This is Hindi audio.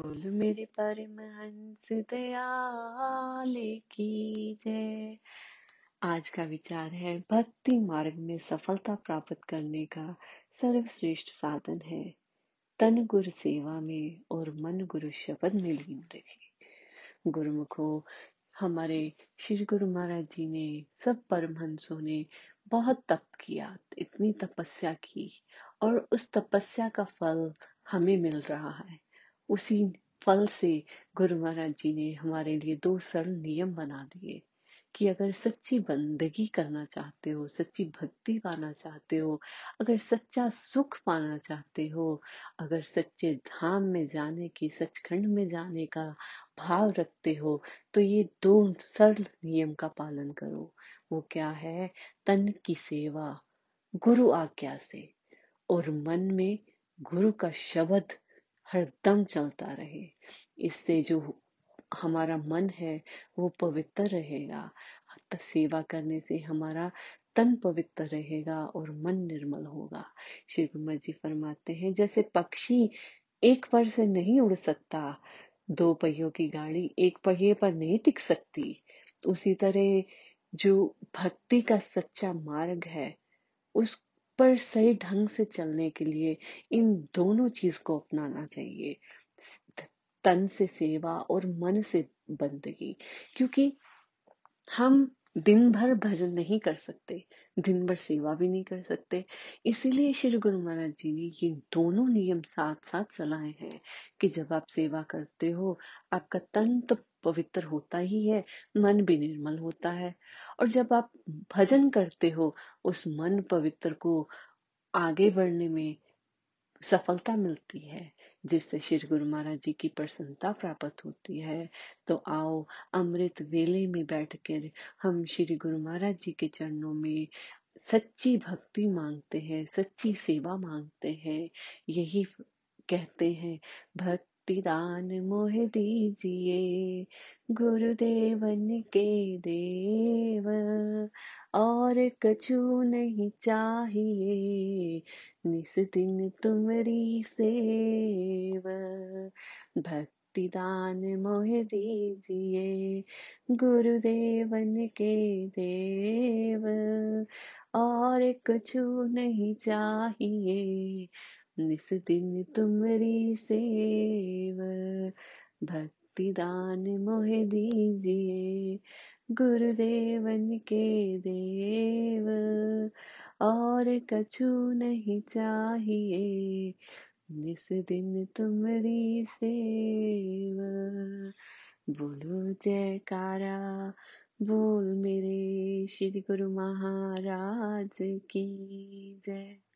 बोल मेरे परमहंस दयाल की जय। आज का विचार है, भक्ति मार्ग में सफलता प्राप्त करने का सर्वश्रेष्ठ साधन है। तन गुरु सेवा में और मन गुरु शब्द में लीन रखे। गुरुमुखो, हमारे श्री गुरु महाराज जी ने सब परमहंसों ने बहुत तप किया, इतनी तपस्या की और उस तपस्या का फल हमें मिल रहा है। उसी फल से गुरु महाराज जी ने हमारे लिए दो सरल नियम बना दिए कि अगर सच्ची बंदगी करना चाहते हो, सच्ची भक्ति पाना चाहते हो, अगर सच्चा सुख पाना चाहते हो, अगर सच्चे धाम में जाने की, सचखंड में जाने का भाव रखते हो तो ये दो सरल नियम का पालन करो। वो क्या है? तन की सेवा, गुरु आज्ञा से। और मन में गुरु का शब्द हरदम चलता रहे। इससे जो हमारा मन है, वो पवित्र रहेगा। सेवा करने से हमारा तन पवित्र रहेगा और मन निर्मल होगा। श्री कुमार जी फरमाते हैं, जैसे पक्षी एक पर से नहीं उड़ सकता, दो पहियों की गाड़ी एक पहिए पर नहीं टिक सकती, उसी तरह जो भक्ति का सच्चा मार्ग है, उस पर सही ढंग से चलने के लिए इन दोनों चीज़ को अपनाना चाहिए। तन से सेवा और मन से बंदगी, क्योंकि हम दिन भर भजन नहीं कर सकते दिन भर सेवा भी नहीं कर सकते। इसीलिए श्री गुरु महाराज जी ने ये दोनों नियम साथ साथ चलाए हैं कि जब आप सेवा करते हो, आपका तन तो पवित्र होता ही है, मन भी निर्मल होता है। और जब आप भजन करते हो, उस मन पवित्र को आगे बढ़ने में सफलता मिलती है, जिससे श्री गुरु महाराज जी की प्रसन्नता प्राप्त होती है। तो आओ, अमृत वेले में बैठकर हम श्री गुरु महाराज जी के चरणों में सच्ची भक्ति मांगते हैं, सच्ची सेवा मांगते हैं। यही कहते हैं, भक्ति दान मोह दीजिए, गुरुदेवन के देव। और कछु नहीं चाहिए, निस दिन तुमरी सेव। भक्ति दान मोह दीजिए, गुरुदेवन के देव। और कछु नहीं चाहिए निस दिन तुमरी सेव। भक्ति दान मोह दीजिए, गुरुदेवन के देव। और कछु नहीं चाहिए जिस दिन तुमरी सेव। बोलो जयकारा, बोल मेरे श्री गुरु महाराज की जय।